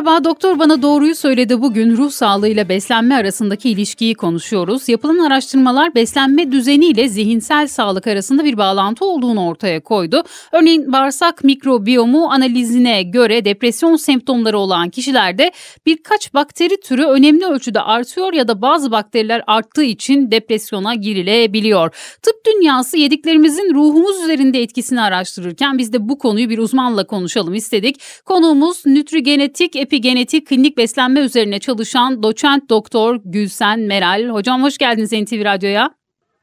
Merhaba, doktor bana doğruyu söyledi. Bugün ruh sağlığı ile beslenme arasındaki ilişkiyi konuşuyoruz. Yapılan araştırmalar beslenme düzeni ile zihinsel sağlık arasında bir bağlantı olduğunu ortaya koydu. Örneğin bağırsak mikrobiyomu analizine göre depresyon semptomları olan kişilerde birkaç bakteri türü önemli ölçüde artıyor ya da bazı bakteriler arttığı için depresyona girilebiliyor. Tıp dünyası yediklerimizin ruhumuz üzerinde etkisini araştırırken biz de bu konuyu bir uzmanla konuşalım istedik. Konuğumuz nütrigenetik epigenetik klinik beslenme üzerine çalışan doçent doktor Gülsen Meral. Hocam hoş geldiniz NTV Radyo'ya.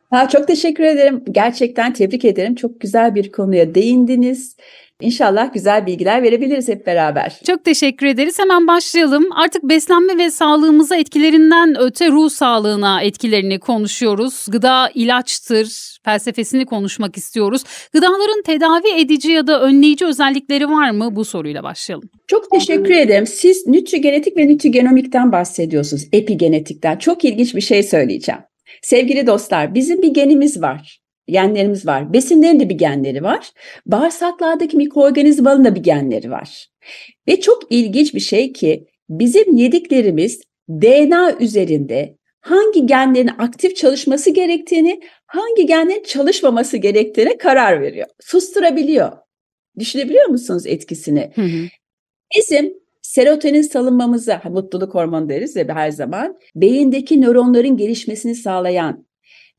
Ha, çok teşekkür ederim. Gerçekten tebrik ederim. Çok güzel bir konuya değindiniz. İnşallah güzel bilgiler verebiliriz hep beraber. Çok teşekkür ederiz. Hemen başlayalım. Artık beslenme ve sağlığımıza etkilerinden öte ruh sağlığına etkilerini konuşuyoruz. Gıda ilaçtır felsefesini konuşmak istiyoruz. Gıdaların tedavi edici ya da önleyici özellikleri var mı? Bu soruyla başlayalım. Çok teşekkür ederim. Siz nütrigenetik ve nütrigenomikten bahsediyorsunuz. Epigenetikten. Çok ilginç bir şey söyleyeceğim. Sevgili dostlar, bizim bir genimiz var genlerimiz var. Besinlerin de bir genleri var. Bağırsaklardaki mikroorganizmaların da bir genleri var. Ve çok ilginç bir şey ki bizim yediklerimiz DNA üzerinde hangi genlerin aktif çalışması gerektiğini, hangi genlerin çalışmaması gerektiğine karar veriyor. Susturabiliyor. Düşünebiliyor musunuz etkisini? Hı hı. Bizim serotonin salınmamızı, mutluluk hormonu deriz ya her zaman, beyindeki nöronların gelişmesini sağlayan,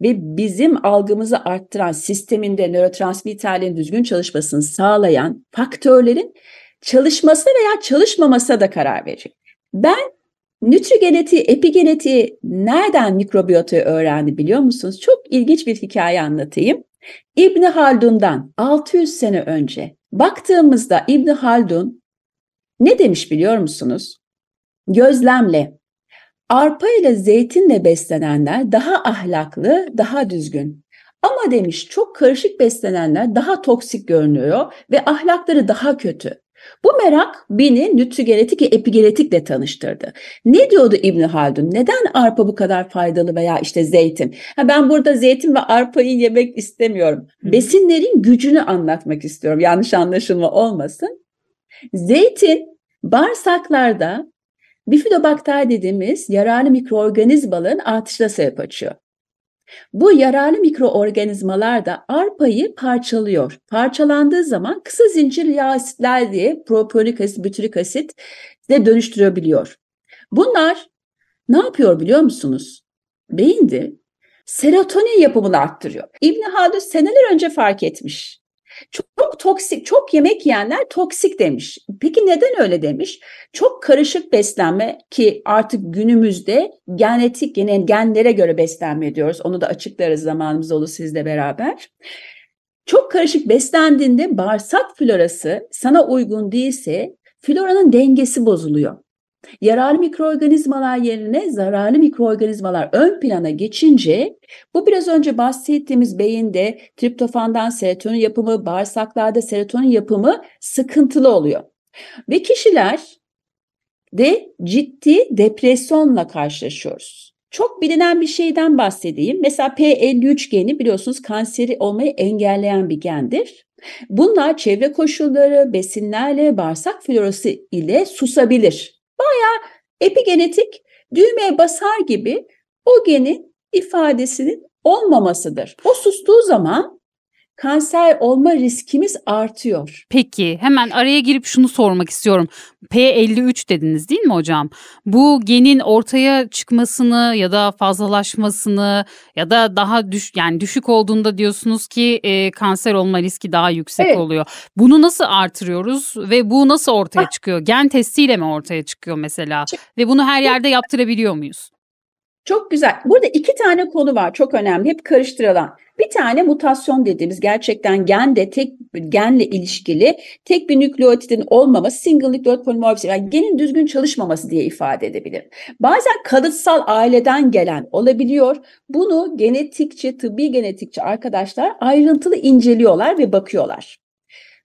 ve bizim algımızı arttıran sisteminde nörotransmitterlerin düzgün çalışmasını sağlayan faktörlerin çalışması veya çalışmamasına da karar verecek. Ben nütrigenetiği, epigenetiği nereden mikrobiyotayı öğrendi biliyor musunuz? Çok ilginç bir hikaye anlatayım. İbni Haldun'dan 600 sene önce baktığımızda İbni Haldun ne demiş biliyor musunuz? Gözlemle Arpa ile zeytinle beslenenler daha ahlaklı, daha düzgün. Ama demiş çok karışık beslenenler daha toksik görünüyor ve ahlakları daha kötü. Bu merak beni nütrigenetik ve epigenetikle tanıştırdı. Ne diyordu İbn Haldun? Neden arpa bu kadar faydalı veya işte zeytin? Ha ben burada zeytin ve arpayı yemek istemiyorum. Besinlerin gücünü anlatmak istiyorum. Yanlış anlaşılma olmasın. Zeytin bağırsaklarda Bifidobakter dediğimiz yararlı mikroorganizmaların artışına sebep açıyor. Bu yararlı mikroorganizmalar da arpayı parçalıyor. Parçalandığı zaman kısa zincir yağ asitler diye proponik asit, bütürik asit de dönüştürebiliyor. Bunlar ne yapıyor biliyor musunuz? Beyinde serotonin yapımını arttırıyor. İbn Haldun seneler önce fark etmiş. Çok toksik, çok yemek yiyenler toksik demiş. Peki neden öyle demiş? Çok karışık beslenme ki artık günümüzde genetik yani genlere göre beslenme diyoruz. Onu da açıklarız zamanımız olur sizle beraber. Çok karışık beslendiğinde bağırsak florası sana uygun değilse floranın dengesi bozuluyor. Yararlı mikroorganizmalar yerine zararlı mikroorganizmalar ön plana geçince bu biraz önce bahsettiğimiz beyinde triptofandan serotonin yapımı, bağırsaklarda serotonin yapımı sıkıntılı oluyor. Ve kişiler de ciddi depresyonla karşılaşıyoruz. Çok bilinen bir şeyden bahsedeyim. Mesela P53 geni biliyorsunuz kanseri olmayı engelleyen bir gendir. Bunlar çevre koşulları, besinlerle, bağırsak florası ile susabilir. Bayağı epigenetik düğmeye basar gibi o genin ifadesinin olmamasıdır. O sustuğu zaman kanser olma riskimiz artıyor. Peki hemen araya girip şunu sormak istiyorum. P53 dediniz değil mi hocam? Bu genin ortaya çıkmasını ya da fazlalaşmasını ya da daha düş yani düşük olduğunda diyorsunuz ki e, kanser olma riski daha yüksek evet. oluyor. Bunu nasıl artırıyoruz ve bu nasıl ortaya çıkıyor? Gen testiyle mi ortaya çıkıyor mesela? Ve bunu her yerde yaptırabiliyor muyuz? Çok güzel. Burada iki tane konu var çok önemli. Hep karıştırılan. Bir tane mutasyon dediğimiz gerçekten gende tek genle ilişkili tek bir nükleotidin olmaması single nükleot polimorfizm yani genin düzgün çalışmaması diye ifade edebilir. Bazen kalıtsal aileden gelen olabiliyor. Bunu genetikçi, tıbbi genetikçi arkadaşlar ayrıntılı inceliyorlar ve bakıyorlar.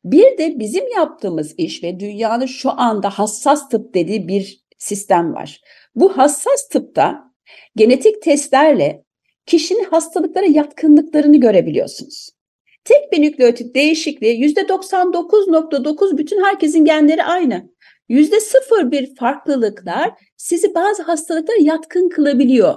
Bir de bizim yaptığımız iş ve dünyanın şu anda hassas tıp dediği bir sistem var. Bu hassas tıpta genetik testlerle kişinin hastalıklara yatkınlıklarını görebiliyorsunuz. Tek bir nükleotit değişikliği %99.9 bütün herkesin genleri aynı. %0 farklılıklar sizi bazı hastalıklara yatkın kılabiliyor.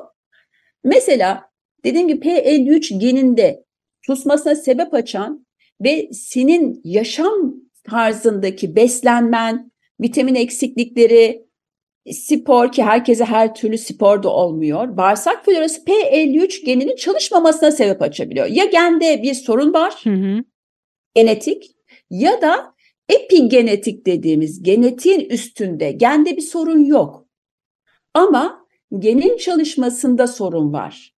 Mesela dediğim gibi P53 geninde susmasına sebep açan ve senin yaşam tarzındaki beslenmen, vitamin eksiklikleri, spor ki herkese her türlü spor da olmuyor. Bağırsak florası P53 geninin çalışmamasına sebep açabiliyor. Ya gende bir sorun var, Hı hı. genetik ya da epigenetik dediğimiz genetiğin üstünde gende bir sorun yok. Ama genin çalışmasında sorun var.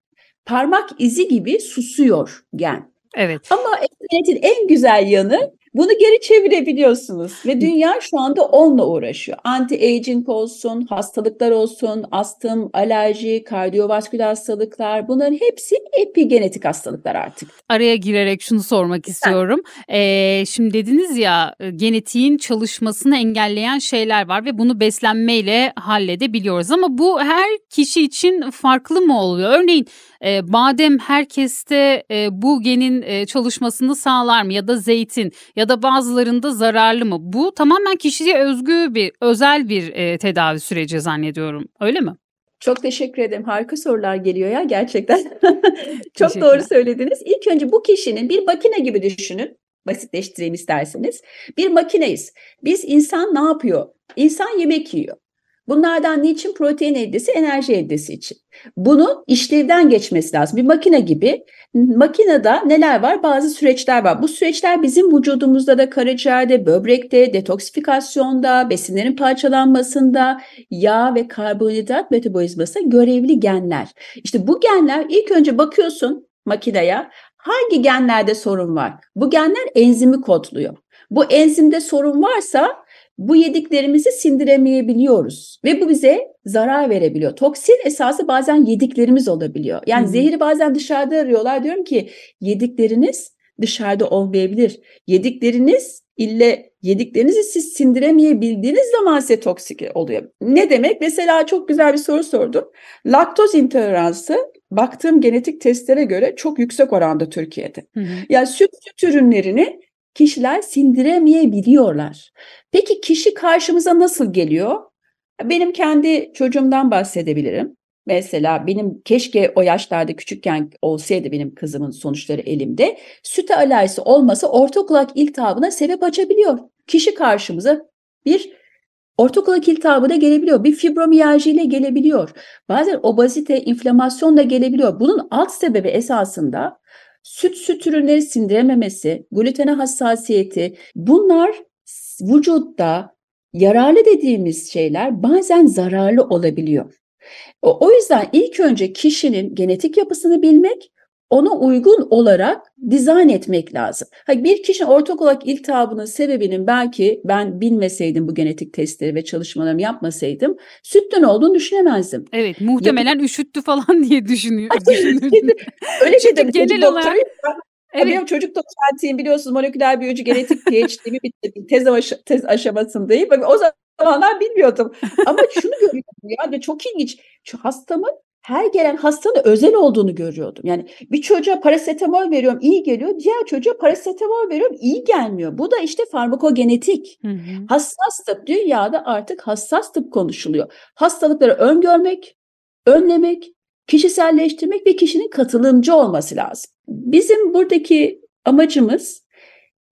Parmak izi gibi susuyor gen. Evet. Ama epigenetin en güzel yanı bunu geri çevirebiliyorsunuz ve dünya şu anda onunla uğraşıyor. Anti-aging olsun, hastalıklar olsun, astım, alerji, kardiyovasküler hastalıklar bunların hepsi epigenetik hastalıklar artık. Araya girerek şunu sormak istiyorum. Ee, şimdi dediniz ya genetiğin çalışmasını engelleyen şeyler var ve bunu beslenmeyle halledebiliyoruz. Ama bu her kişi için farklı mı oluyor? Örneğin e, badem herkeste e, bu genin e, çalışmasını sağlar mı? Ya da zeytin ya da bazılarında zararlı mı? Bu tamamen kişiye özgü bir özel bir e, tedavi süreci zannediyorum. Öyle mi? Çok teşekkür ederim. Harika sorular geliyor ya gerçekten. Çok doğru söylediniz. İlk önce bu kişinin bir makine gibi düşünün. Basitleştireyim isterseniz. Bir makineyiz. Biz insan ne yapıyor? İnsan yemek yiyor. Bunlardan niçin? Protein eldesi, enerji eldesi için. Bunun işlevden geçmesi lazım. Bir makine gibi. Makinede neler var? Bazı süreçler var. Bu süreçler bizim vücudumuzda da karaciğerde, böbrekte, detoksifikasyonda, besinlerin parçalanmasında, yağ ve karbonhidrat metabolizmasında görevli genler. İşte bu genler ilk önce bakıyorsun makineye hangi genlerde sorun var? Bu genler enzimi kodluyor. Bu enzimde sorun varsa bu yediklerimizi sindiremeyebiliyoruz ve bu bize zarar verebiliyor. Toksin esası bazen yediklerimiz olabiliyor. Yani Hı hı. zehri bazen dışarıda arıyorlar. Diyorum ki yedikleriniz dışarıda olmayabilir. Yedikleriniz ille yediklerinizi siz sindiremeyebildiğiniz zaman size toksik oluyor. Ne demek? Mesela çok güzel bir soru sordum. Laktoz intoleransı baktığım genetik testlere göre çok yüksek oranda Türkiye'de. Hı hı. Yani süt, süt ürünlerini kişiler sindiremeyebiliyorlar. Peki kişi karşımıza nasıl geliyor? Benim kendi çocuğumdan bahsedebilirim. Mesela benim keşke o yaşlarda küçükken olsaydı benim kızımın sonuçları elimde. Süte alerjisi olmasa ortaokulak iltihabına sebep açabiliyor. Kişi karşımıza bir ortaokulak iltihabına gelebiliyor. Bir fibromiyaljiyle gelebiliyor. Bazen obezite, inflamasyonla gelebiliyor. Bunun alt sebebi esasında süt süt ürünleri sindirememesi, glutene hassasiyeti bunlar vücutta yararlı dediğimiz şeyler bazen zararlı olabiliyor. O, yüzden ilk önce kişinin genetik yapısını bilmek, ona uygun olarak dizayn etmek lazım. Bir kişinin ortaokulak iltihabının sebebinin belki ben bilmeseydim bu genetik testleri ve çalışmalarımı yapmasaydım sütten olduğunu düşünemezdim. Evet muhtemelen üşüttü falan diye düşünüyor. düşünürdüm. Öyle Çünkü dedim. genel olarak-. Evet. Benim çocuk doçentiyim biliyorsunuz moleküler biyoloji genetik PhD'mi bitirdim. Tez, aş- tez aşamasındayım. O zamanlar bilmiyordum. Ama şunu görüyordum ya ve çok ilginç. Şu hastamın her gelen hastanın özel olduğunu görüyordum. Yani bir çocuğa parasetamol veriyorum iyi geliyor. Diğer çocuğa parasetamol veriyorum iyi gelmiyor. Bu da işte farmakogenetik. Hı hı. Hassas tıp dünyada artık hassas tıp konuşuluyor. Hastalıkları öngörmek, önlemek, kişiselleştirmek ve kişinin katılımcı olması lazım. Bizim buradaki amacımız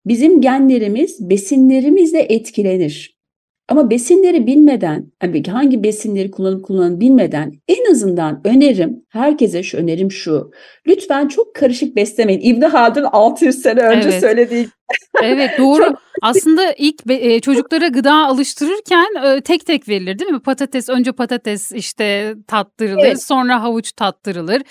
bizim genlerimiz besinlerimizle etkilenir. Ama besinleri bilmeden, yani hangi besinleri kullanıp kullanıp bilmeden en azından önerim, herkese şu önerim şu. Lütfen çok karışık beslemeyin. İbn Haldun 600 sene önce Evet. söylediği Evet doğru. Aslında ilk e, çocuklara gıda alıştırırken e, tek tek verilir değil mi? Patates önce patates işte tattırılır, Evet. sonra havuç tattırılır,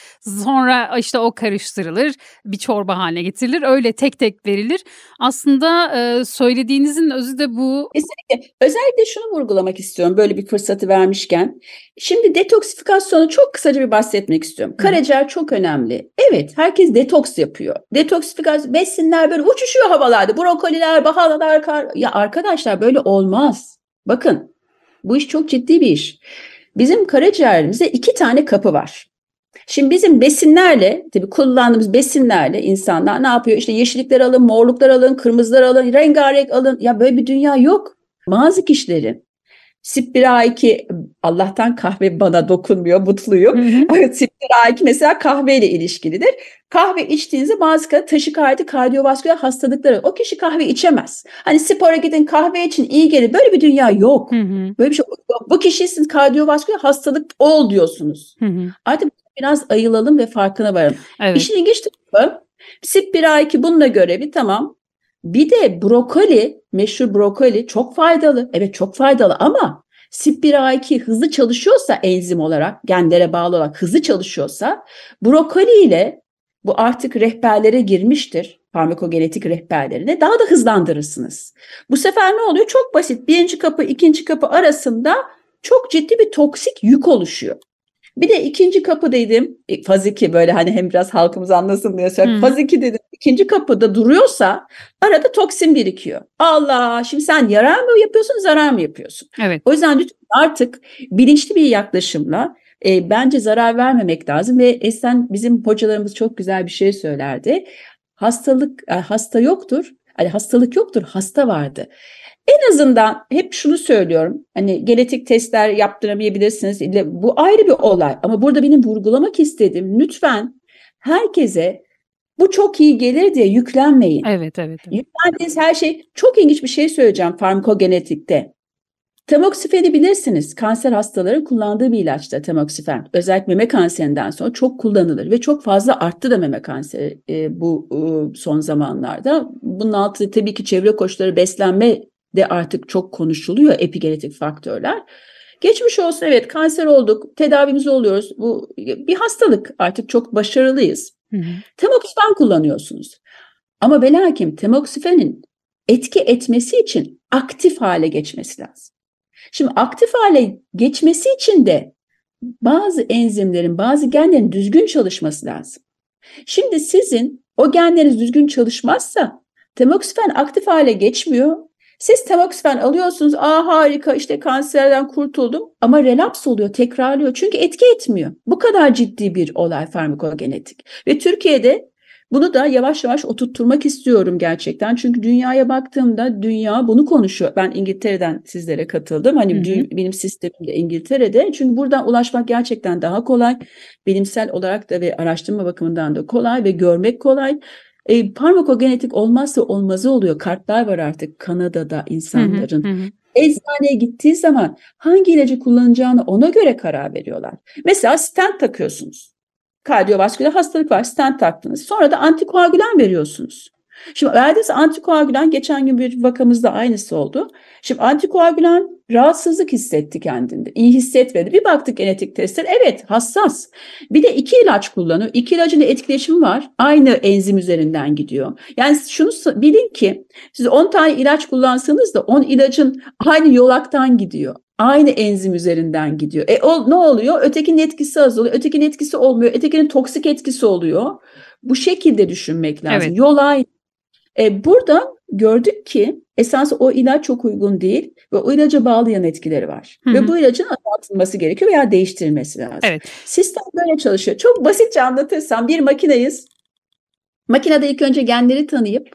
sonra işte o karıştırılır, bir çorba haline getirilir. Öyle tek tek verilir. Aslında e, söylediğinizin özü de bu. Kesinlikle. Özellikle şunu vurgulamak istiyorum böyle bir fırsatı vermişken. Şimdi detoksifikasyonu çok kısaca bir bahsetmek istiyorum. Karaciğer çok önemli. Evet, herkes detoks yapıyor. Detoksifikasyon, besinler böyle uçuşuyor havalarda. Brokoliler, baharalar, kar... Ya arkadaşlar böyle olmaz. Bakın, bu iş çok ciddi bir iş. Bizim karaciğerimizde iki tane kapı var. Şimdi bizim besinlerle, tabii kullandığımız besinlerle insanlar ne yapıyor? İşte yeşillikler alın, morluklar alın, kırmızılar alın, rengarenk alın. Ya böyle bir dünya yok. Bazı kişilerin SIP1A2 Allah'tan kahve bana dokunmuyor, mutluyum. SIP1A2 mesela kahveyle ilişkilidir. Kahve içtiğinizde bazı taşikardi, kardiyovasküler hastalıkları o kişi kahve içemez. Hani spora gidin kahve için iyi gelir. Böyle bir dünya yok. Hı hı. Böyle bir şey yok. Bu kişi sizin kardiyovasküler hastalık ol diyorsunuz. Hı hı. Artık biraz ayılalım ve farkına varalım. Evet. İşin ilginç tarafı SIP1A2 bununla görevi tamam. Bir de brokoli, meşhur brokoli çok faydalı. Evet çok faydalı ama SIP1A2 hızlı çalışıyorsa enzim olarak, genlere bağlı olarak hızlı çalışıyorsa brokoli ile bu artık rehberlere girmiştir. Farmakogenetik rehberlerine daha da hızlandırırsınız. Bu sefer ne oluyor? Çok basit. Birinci kapı, ikinci kapı arasında çok ciddi bir toksik yük oluşuyor. Bir de ikinci kapı dedim, e, faz 2 böyle hani hem biraz halkımız anlasın diye söylüyorum. Hı. Faz 2 dedim, ikinci kapıda duruyorsa arada toksin birikiyor. Allah, şimdi sen yarar mı yapıyorsun, zarar mı yapıyorsun? Evet. O yüzden lütfen artık bilinçli bir yaklaşımla e, bence zarar vermemek lazım ve Esen bizim hocalarımız çok güzel bir şey söylerdi. Hastalık, e, hasta yoktur, hani hastalık yoktur, hasta vardı. En azından hep şunu söylüyorum. Hani genetik testler yaptıramayabilirsiniz. Bu ayrı bir olay. Ama burada benim vurgulamak istediğim lütfen herkese bu çok iyi gelir diye yüklenmeyin. Evet, evet. evet. Yüklendiğiniz her şey çok ilginç bir şey söyleyeceğim farmakogenetikte. Tamoksifeni bilirsiniz. Kanser hastaları kullandığı bir ilaçtır tamoksifen. Özellikle meme kanserinden sonra çok kullanılır ve çok fazla arttı da meme kanseri e, bu e, son zamanlarda. Bunun altı tabii ki çevre koşulları beslenme de artık çok konuşuluyor epigenetik faktörler. Geçmiş olsun evet kanser olduk, tedavimizi oluyoruz. Bu bir hastalık artık çok başarılıyız. Hı kullanıyorsunuz. Ama ve lakin tamoksifenin etki etmesi için aktif hale geçmesi lazım. Şimdi aktif hale geçmesi için de bazı enzimlerin, bazı genlerin düzgün çalışması lazım. Şimdi sizin o genleriniz düzgün çalışmazsa tamoksifen aktif hale geçmiyor. Siz tamoksifen alıyorsunuz. Aa harika işte kanserden kurtuldum. Ama relaps oluyor, tekrarlıyor. Çünkü etki etmiyor. Bu kadar ciddi bir olay farmakogenetik. Ve Türkiye'de bunu da yavaş yavaş oturtturmak istiyorum gerçekten. Çünkü dünyaya baktığımda dünya bunu konuşuyor. Ben İngiltere'den sizlere katıldım. Hani Hı hı. benim sistemim de İngiltere'de. Çünkü buradan ulaşmak gerçekten daha kolay. Bilimsel olarak da ve araştırma bakımından da kolay ve görmek kolay. E, farmakogenetik olmazsa olmazı oluyor. Kartlar var artık Kanada'da hı, insanların. hı hı. Eczaneye gittiği zaman hangi ilacı kullanacağını ona göre karar veriyorlar. Mesela stent takıyorsunuz. Kardiyovasküler hastalık var, stent taktınız. Sonra da antikoagülan veriyorsunuz. Şimdi verdiğiniz antikoagülan geçen gün bir vakamızda aynısı oldu. Şimdi antikoagülan rahatsızlık hissetti kendinde. İyi hissetmedi. Bir baktık genetik testler. Evet hassas. Bir de iki ilaç kullanıyor. İki ilacın da etkileşimi var. Aynı enzim üzerinden gidiyor. Yani şunu bilin ki siz 10 tane ilaç kullansanız da 10 ilacın aynı yolaktan gidiyor. Aynı enzim üzerinden gidiyor. E o, ne oluyor? Ötekinin etkisi azalıyor. Ötekinin etkisi olmuyor. Ötekinin toksik etkisi oluyor. Bu şekilde düşünmek lazım. Evet. Yol aynı. E, burada gördük ki esas o ilaç çok uygun değil ve o ilaca bağlı yan etkileri var. Hı hı. Ve bu ilacın azaltılması gerekiyor veya değiştirilmesi lazım. Evet. Sistem böyle çalışıyor. Çok basitçe anlatırsam bir makineyiz. Makinede ilk önce genleri tanıyıp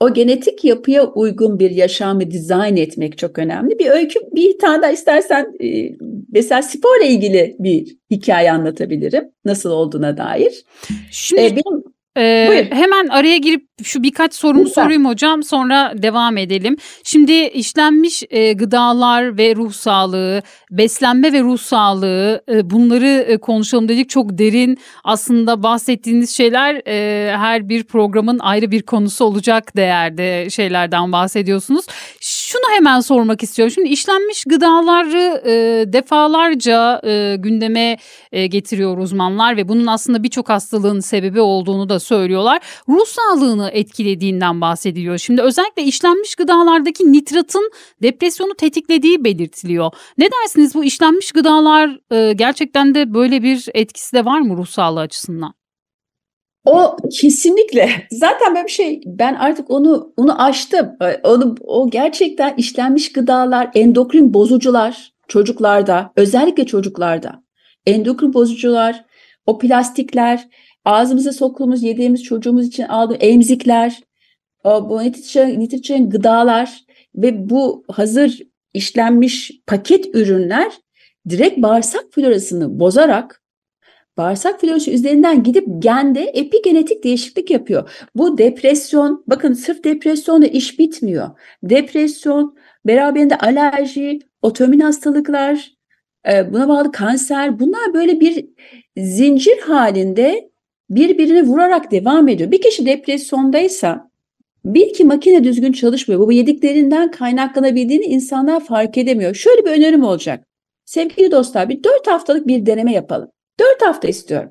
o genetik yapıya uygun bir yaşamı dizayn etmek çok önemli. Bir öykü, bir tane daha istersen e, mesela sporla ilgili bir hikaye anlatabilirim. Nasıl olduğuna dair. Şimdi E, benim Ee, Buyur. hemen araya girip şu birkaç sorumu Lütfen. sorayım hocam sonra devam edelim. Şimdi işlenmiş e, gıdalar ve ruh sağlığı, beslenme ve ruh sağlığı e, bunları e, konuşalım dedik. Çok derin aslında bahsettiğiniz şeyler e, her bir programın ayrı bir konusu olacak değerde şeylerden bahsediyorsunuz. Şunu hemen sormak istiyorum. Şimdi işlenmiş gıdaları e, defalarca e, gündeme e, getiriyor uzmanlar ve bunun aslında birçok hastalığın sebebi olduğunu da söylüyorlar. Ruh sağlığını etkilediğinden bahsediliyor. Şimdi özellikle işlenmiş gıdalardaki nitratın depresyonu tetiklediği belirtiliyor. Ne dersiniz bu işlenmiş gıdalar e, gerçekten de böyle bir etkisi de var mı ruh sağlığı açısından? O kesinlikle. Zaten böyle bir şey ben artık onu onu aştım. Onu o gerçekten işlenmiş gıdalar, endokrin bozucular çocuklarda, özellikle çocuklarda. Endokrin bozucular o plastikler, ağzımıza soktuğumuz, yediğimiz çocuğumuz için aldığımız emzikler, bu nitritçe, nitritçe gıdalar ve bu hazır işlenmiş paket ürünler direkt bağırsak florasını bozarak bağırsak florası üzerinden gidip gende epigenetik değişiklik yapıyor. Bu depresyon, bakın sırf depresyonla iş bitmiyor. Depresyon, beraberinde alerji, otoimmün hastalıklar, e, buna bağlı kanser, bunlar böyle bir zincir halinde birbirini vurarak devam ediyor. Bir kişi depresyondaysa bir iki makine düzgün çalışmıyor. Bu yediklerinden kaynaklanabildiğini insanlar fark edemiyor. Şöyle bir önerim olacak. Sevgili dostlar bir dört haftalık bir deneme yapalım. Dört hafta istiyorum.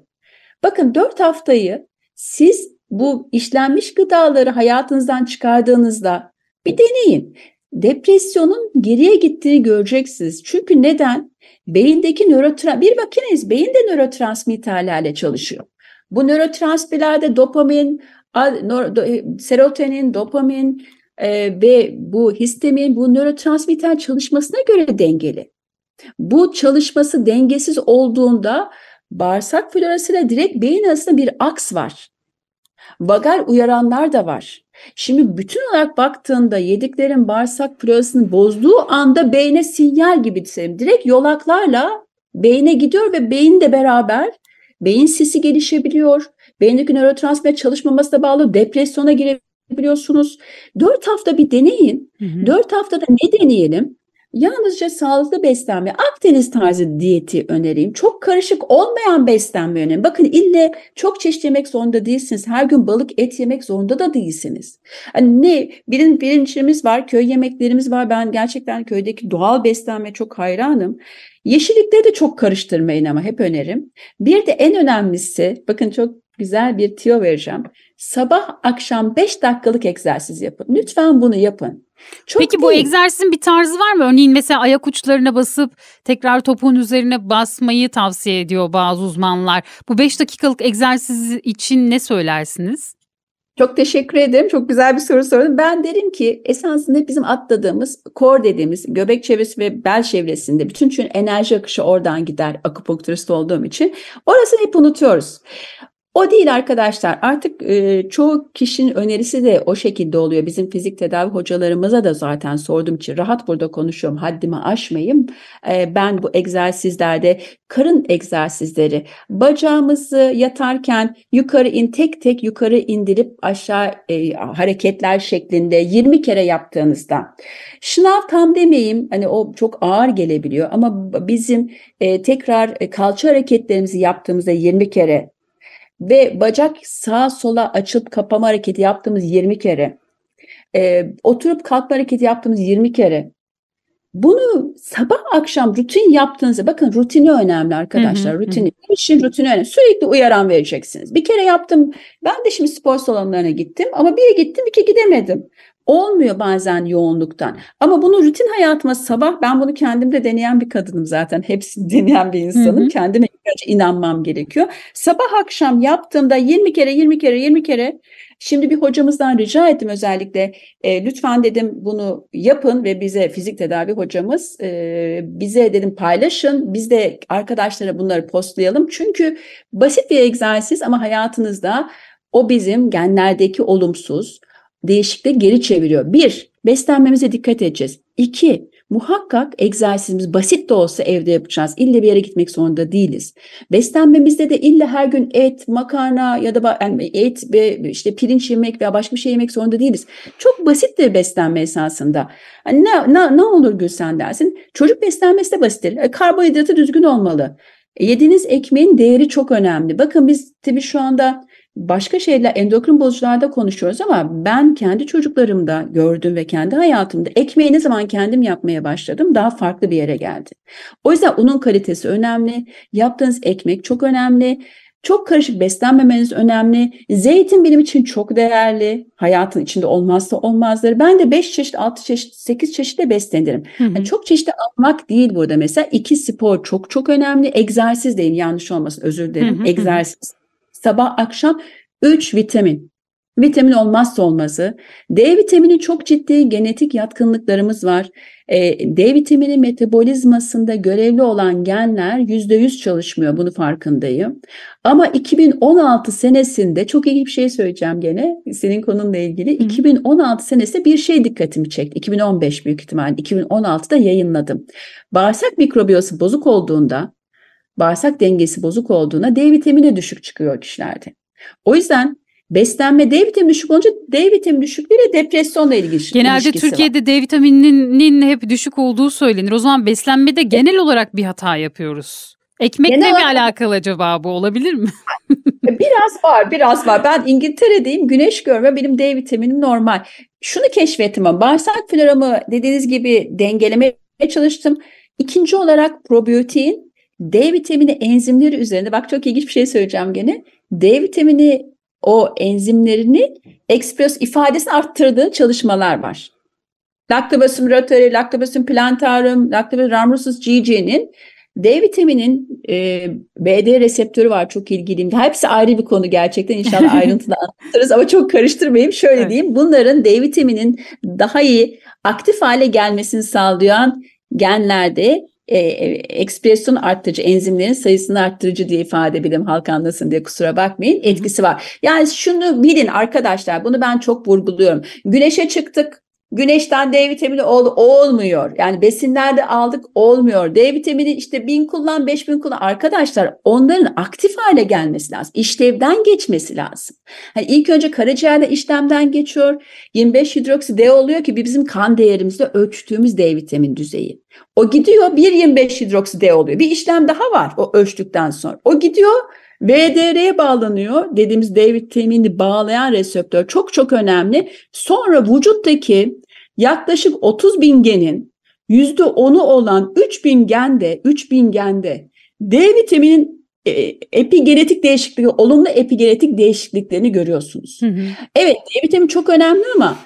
Bakın dört haftayı siz bu işlenmiş gıdaları hayatınızdan çıkardığınızda bir deneyin. Depresyonun geriye gittiğini göreceksiniz. Çünkü neden? Beyindeki nörotrans bir makineyiz. Beyin de nörotransmitterlerle çalışıyor. Bu nörotransmitterlerde dopamin, serotonin, dopamin e, ve bu histamin bu nörotransmitter çalışmasına göre dengeli. Bu çalışması dengesiz olduğunda bağırsak florasıyla direkt beyin arasında bir aks var. Vagal uyaranlar da var. Şimdi bütün olarak baktığında yediklerin bağırsak florasını bozduğu anda beyne sinyal gibi diyelim. Direkt yolaklarla beyne gidiyor ve beyin de beraber beyin sisi gelişebiliyor. Beyindeki nörotransmitter çalışmaması da bağlı depresyona girebiliyorsunuz. Dört hafta bir deneyin. Hı hı. Dört haftada ne deneyelim? Yalnızca sağlıklı beslenme, Akdeniz tarzı diyeti önereyim. Çok karışık olmayan beslenme önerim. Bakın ille çok çeşit yemek zorunda değilsiniz. Her gün balık, et yemek zorunda da değilsiniz. Hani ne birin birincimiz var, köy yemeklerimiz var. Ben gerçekten köydeki doğal beslenme çok hayranım. Yeşillikleri de çok karıştırmayın ama hep önerim. Bir de en önemlisi, bakın çok güzel bir tiyo vereceğim. Sabah akşam 5 dakikalık egzersiz yapın. Lütfen bunu yapın. Çok Peki değil. bu egzersizin bir tarzı var mı? Örneğin mesela ayak uçlarına basıp tekrar topuğun üzerine basmayı tavsiye ediyor bazı uzmanlar. Bu 5 dakikalık egzersiz için ne söylersiniz? Çok teşekkür ederim. Çok güzel bir soru sordun. Ben derim ki esasında bizim atladığımız kor dediğimiz göbek çevresi ve bel çevresinde bütün çünkü enerji akışı oradan gider akupunkturist olduğum için. Orasını hep unutuyoruz. O değil arkadaşlar. Artık e, çoğu kişinin önerisi de o şekilde oluyor. Bizim fizik tedavi hocalarımıza da zaten sorduğum için rahat burada konuşuyorum. Haddimi aşmayayım. E, ben bu egzersizlerde karın egzersizleri bacağımızı yatarken yukarı in tek tek yukarı indirip aşağı e, hareketler şeklinde 20 kere yaptığınızda şınav tam demeyeyim hani o çok ağır gelebiliyor ama bizim e, tekrar e, kalça hareketlerimizi yaptığımızda 20 kere ve bacak sağa sola açıp kapama hareketi yaptığımız 20 kere, e, oturup kalkma hareketi yaptığımız 20 kere. Bunu sabah akşam rutin yaptığınızda bakın rutini önemli arkadaşlar. Hı hı, rutini. Hı. İşin rutini önemli. Sürekli uyaran vereceksiniz. Bir kere yaptım. Ben de şimdi spor salonlarına gittim ama bir gittim iki gidemedim. Olmuyor bazen yoğunluktan. Ama bunu rutin hayatıma sabah ben bunu kendimde deneyen bir kadınım zaten. Hepsini deneyen bir insanım. Hı hı. Kendime inanmam gerekiyor. Sabah akşam yaptığımda 20 kere 20 kere 20 kere Şimdi bir hocamızdan rica ettim özellikle e, lütfen dedim bunu yapın ve bize fizik tedavi hocamız e, bize dedim paylaşın biz de arkadaşlara bunları postlayalım çünkü basit bir egzersiz ama hayatınızda o bizim genlerdeki olumsuz değişikliği geri çeviriyor. Bir, beslenmemize dikkat edeceğiz. İki, muhakkak egzersizimiz basit de olsa evde yapacağız. İlle bir yere gitmek zorunda değiliz. Beslenmemizde de ille her gün et, makarna ya da et ve işte pirinç yemek veya başka bir şey yemek zorunda değiliz. Çok basit de beslenme esasında. Yani ne, ne, ne olur Gülsen dersin? Çocuk beslenmesi de basittir. E, karbonhidratı düzgün olmalı. E, yediğiniz ekmeğin değeri çok önemli. Bakın biz tabii şu anda başka şeyler endokrin bozucularda konuşuyoruz ama ben kendi çocuklarımda gördüm ve kendi hayatımda ekmeği ne zaman kendim yapmaya başladım daha farklı bir yere geldi. O yüzden unun kalitesi önemli. Yaptığınız ekmek çok önemli. Çok karışık beslenmemeniz önemli. Zeytin benim için çok değerli. Hayatın içinde olmazsa olmazları. Ben de 5 çeşit, 6 çeşit, 8 çeşitle beslenirim. Yani çok çeşitli almak değil burada. Mesela iki spor çok çok önemli. Egzersiz deyin yanlış olmasın özür dilerim. Egzersiz Sabah akşam 3 vitamin. Vitamin olmazsa olmazı. D vitamini çok ciddi genetik yatkınlıklarımız var. E, D vitamini metabolizmasında görevli olan genler %100 çalışmıyor. Bunu farkındayım. Ama 2016 senesinde çok iyi bir şey söyleyeceğim gene senin konunla ilgili. Hı. 2016 senesinde bir şey dikkatimi çekti. 2015 büyük ihtimalle 2016'da yayınladım. Bağırsak mikrobiyası bozuk olduğunda, bağırsak dengesi bozuk olduğunda D vitamini düşük çıkıyor kişilerde. O yüzden Beslenme D vitamini düşük olunca D vitamini düşüklüğüyle depresyonla ilgili Genelde Türkiye'de var. D vitamininin hep düşük olduğu söylenir. O zaman beslenmede genel olarak bir hata yapıyoruz. Ekmekle genel mi olarak... alakalı acaba bu olabilir mi? biraz var, biraz var. Ben İngiltere'deyim, güneş görme benim D vitaminim normal. Şunu keşfettim ama bağırsak floramı dediğiniz gibi dengelemeye çalıştım. İkinci olarak probiyotiğin D vitamini enzimleri üzerinde, bak çok ilginç bir şey söyleyeceğim gene. D vitamini o enzimlerini ekspres ifadesini arttırdığın çalışmalar var. Lactobacillus reuteri, Lactobacillus plantarum, Lactobacillus rhamnosus GG'nin D vitaminin e, BD reseptörü var çok ilgiliyim. Hepsi ayrı bir konu gerçekten inşallah ayrıntılı anlatırız ama çok karıştırmayayım. Şöyle evet. diyeyim bunların D vitaminin daha iyi aktif hale gelmesini sağlayan genlerde e, e, ekspresyon arttırıcı, enzimlerin sayısını arttırıcı diye ifade edebilirim halk anlasın diye kusura bakmayın etkisi var. Yani şunu bilin arkadaşlar bunu ben çok vurguluyorum. Güneşe çıktık Güneşten D vitamini ol, olmuyor. Yani besinlerde aldık olmuyor. D vitamini işte bin kullan beş bin kullan. Arkadaşlar onların aktif hale gelmesi lazım. İşlevden geçmesi lazım. Hani ilk önce karaciğerde işlemden geçiyor. 25 hidroksi D oluyor ki bizim kan değerimizde ölçtüğümüz D vitamin düzeyi. O gidiyor 1.25 hidroksi D oluyor. Bir işlem daha var o ölçtükten sonra. O gidiyor VDR'ye bağlanıyor. Dediğimiz D vitamini bağlayan reseptör çok çok önemli. Sonra vücuttaki yaklaşık 30 bin genin %10'u olan 3 bin gende, 3 bin gende D vitaminin e, epigenetik değişikliği, olumlu epigenetik değişikliklerini görüyorsunuz. Hı hı. Evet D vitamini çok önemli ama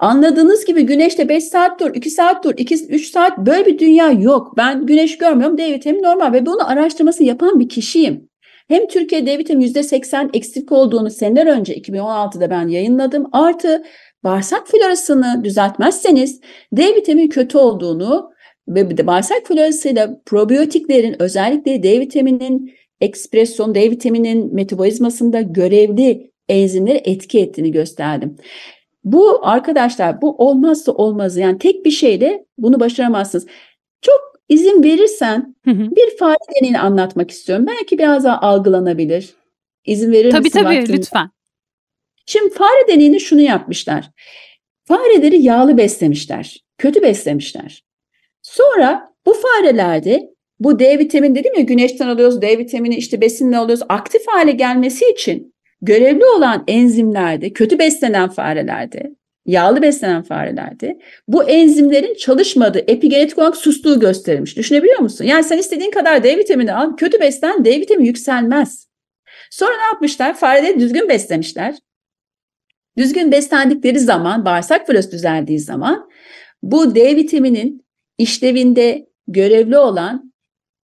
Anladığınız gibi güneşte 5 saat dur, 2 saat dur, 2 3 saat böyle bir dünya yok. Ben güneş görmüyorum. D vitamini normal ve bunu araştırması yapan bir kişiyim. Hem Türkiye D vitamini %80 eksik olduğunu seneler önce 2016'da ben yayınladım. Artı bağırsak florasını düzeltmezseniz D vitamini kötü olduğunu ve bağırsak florasıyla probiyotiklerin özellikle D vitamininin ekspresyon, D vitaminin metabolizmasında görevli enzimleri etki ettiğini gösterdim. Bu arkadaşlar bu olmazsa olmazı yani tek bir şeyle bunu başaramazsınız. Çok İzin verirsen hı hı. bir fare deneyini anlatmak istiyorum. Belki biraz daha algılanabilir. İzin verir tabii, misin? Tabii tabii lütfen. Şimdi fare deneyini şunu yapmışlar. Fareleri yağlı beslemişler. Kötü beslemişler. Sonra bu farelerde bu D vitamini dedim ya güneşten alıyoruz D vitamini işte besinle alıyoruz. Aktif hale gelmesi için görevli olan enzimlerde kötü beslenen farelerde yağlı beslenen farelerde bu enzimlerin çalışmadığı, epigenetik olarak sustuğu gösterilmiş. Düşünebiliyor musun? Yani sen istediğin kadar D vitamini al, kötü beslen D vitamini yükselmez. Sonra ne yapmışlar? Fareleri düzgün beslemişler. Düzgün beslendikleri zaman, bağırsak florası düzeldiği zaman bu D vitaminin işlevinde görevli olan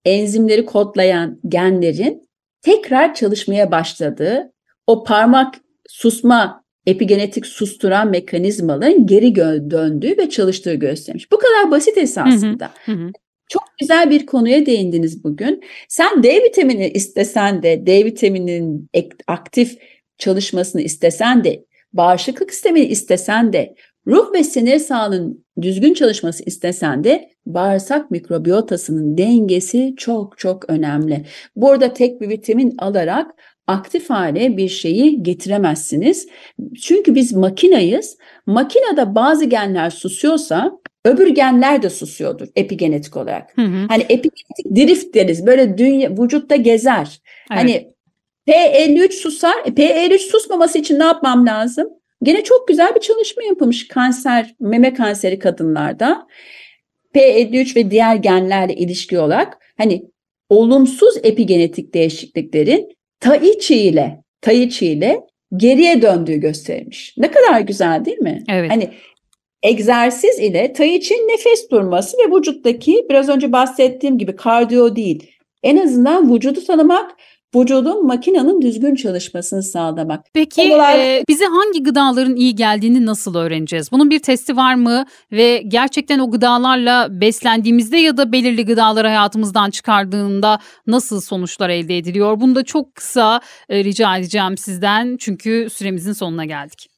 enzimleri kodlayan genlerin tekrar çalışmaya başladığı, o parmak susma epigenetik susturan mekanizmaların geri döndüğü ve çalıştığı göstermiş. Bu kadar basit esasında. Hı hı, hı. Çok güzel bir konuya değindiniz bugün. Sen D vitamini istesen de, D vitamininin aktif çalışmasını istesen de, bağışıklık sistemini istesen de, ruh ve sinir sağlığının düzgün çalışması istesen de bağırsak mikrobiyotasının dengesi çok çok önemli. Burada tek bir vitamin alarak aktif hale bir şeyi getiremezsiniz. Çünkü biz makinayız. Makinede bazı genler susuyorsa öbür genler de susuyordur epigenetik olarak. Hı hı. Hani epigenetik drift deriz. Böyle dünya vücutta gezer. Evet. Hani P53 susar. E, P53 susmaması için ne yapmam lazım? Gene çok güzel bir çalışma yapılmış kanser, meme kanseri kadınlarda. P53 ve diğer genlerle ilişki olarak hani olumsuz epigenetik değişikliklerin Taichi ile Taichi ile geriye döndüğü gösterilmiş. Ne kadar güzel değil mi? Evet. Hani egzersiz ile Taichi nefes durması ve vücuttaki biraz önce bahsettiğim gibi kardiyo değil. En azından vücudu tanımak, vücudun makinenin düzgün çalışmasını sağlamak. Peki Odalar- e, bize hangi gıdaların iyi geldiğini nasıl öğreneceğiz? Bunun bir testi var mı ve gerçekten o gıdalarla beslendiğimizde ya da belirli gıdaları hayatımızdan çıkardığında nasıl sonuçlar elde ediliyor? Bunu da çok kısa e, rica edeceğim sizden çünkü süremizin sonuna geldik.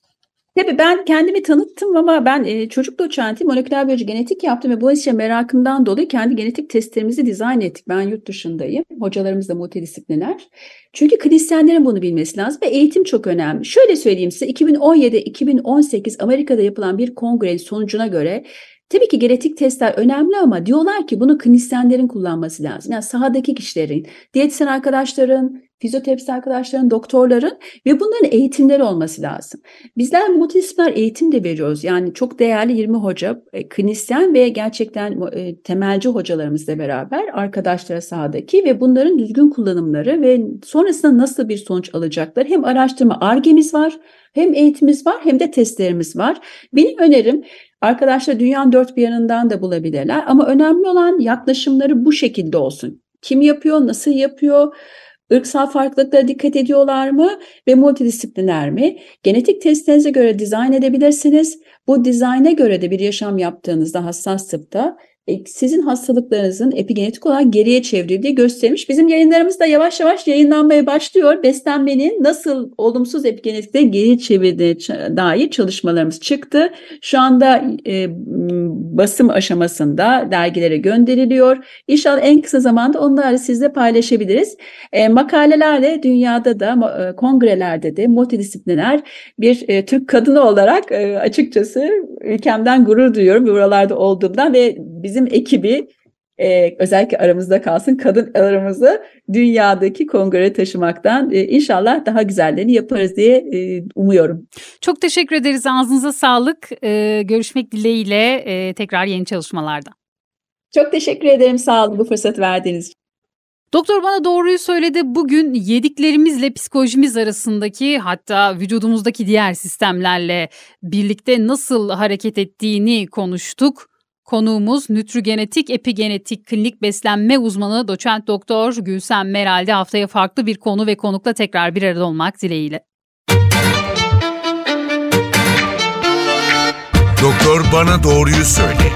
Tabii ben kendimi tanıttım ama ben e, çocuk doçentiyim, moleküler biyoloji genetik yaptım ve bu işe merakımdan dolayı kendi genetik testlerimizi dizayn ettik. Ben yurt dışındayım, hocalarımız da multidisipliner. Çünkü klinisyenlerin bunu bilmesi lazım ve eğitim çok önemli. Şöyle söyleyeyim size, 2017-2018 Amerika'da yapılan bir kongrenin sonucuna göre Tabii ki genetik testler önemli ama diyorlar ki bunu klinisyenlerin kullanması lazım. Yani sahadaki kişilerin, diyetisyen arkadaşların, fizyoterapist arkadaşların, doktorların ve bunların eğitimleri olması lazım. Bizler multidisipliner eğitim de veriyoruz. Yani çok değerli 20 hoca, e, klinisyen ve gerçekten e, temelci hocalarımızla beraber arkadaşlara sahadaki ve bunların düzgün kullanımları ve sonrasında nasıl bir sonuç alacaklar. Hem araştırma argemiz var, hem eğitimimiz var, hem de testlerimiz var. Benim önerim arkadaşlar dünyanın dört bir yanından da bulabilirler ama önemli olan yaklaşımları bu şekilde olsun. Kim yapıyor, nasıl yapıyor? Irksal farklılıklara dikkat ediyorlar mı ve multidisipliner mi? Genetik testlerinize göre dizayn edebilirsiniz. Bu dizayna göre de bir yaşam yaptığınızda hassas tıpta sizin hastalıklarınızın epigenetik olarak geriye çevrildiği göstermiş. Bizim yayınlarımız da yavaş yavaş yayınlanmaya başlıyor. Beslenmenin nasıl olumsuz epigenetikte geri çevirdiği dair çalışmalarımız çıktı. Şu anda e, basım aşamasında dergilere gönderiliyor. İnşallah en kısa zamanda onları sizle paylaşabiliriz. E, makalelerle dünyada da e, kongrelerde de multidisipliner bir e, Türk kadını olarak e, açıkçası ülkemden gurur duyuyorum buralarda olduğumdan ve bizim ekibi e, özellikle aramızda kalsın kadın aramızı dünyadaki kongre taşımaktan e, inşallah daha güzellerini yaparız diye e, umuyorum. Çok teşekkür ederiz. Ağzınıza sağlık. E, görüşmek dileğiyle e, tekrar yeni çalışmalarda. Çok teşekkür ederim. Sağ olun bu fırsat verdiğiniz için. Doktor bana doğruyu söyledi. Bugün yediklerimizle psikolojimiz arasındaki hatta vücudumuzdaki diğer sistemlerle birlikte nasıl hareket ettiğini konuştuk. Konuğumuz nütrigenetik epigenetik klinik beslenme uzmanı doçent doktor Gülsem Meral'de haftaya farklı bir konu ve konukla tekrar bir arada olmak dileğiyle. Doktor bana doğruyu söyle.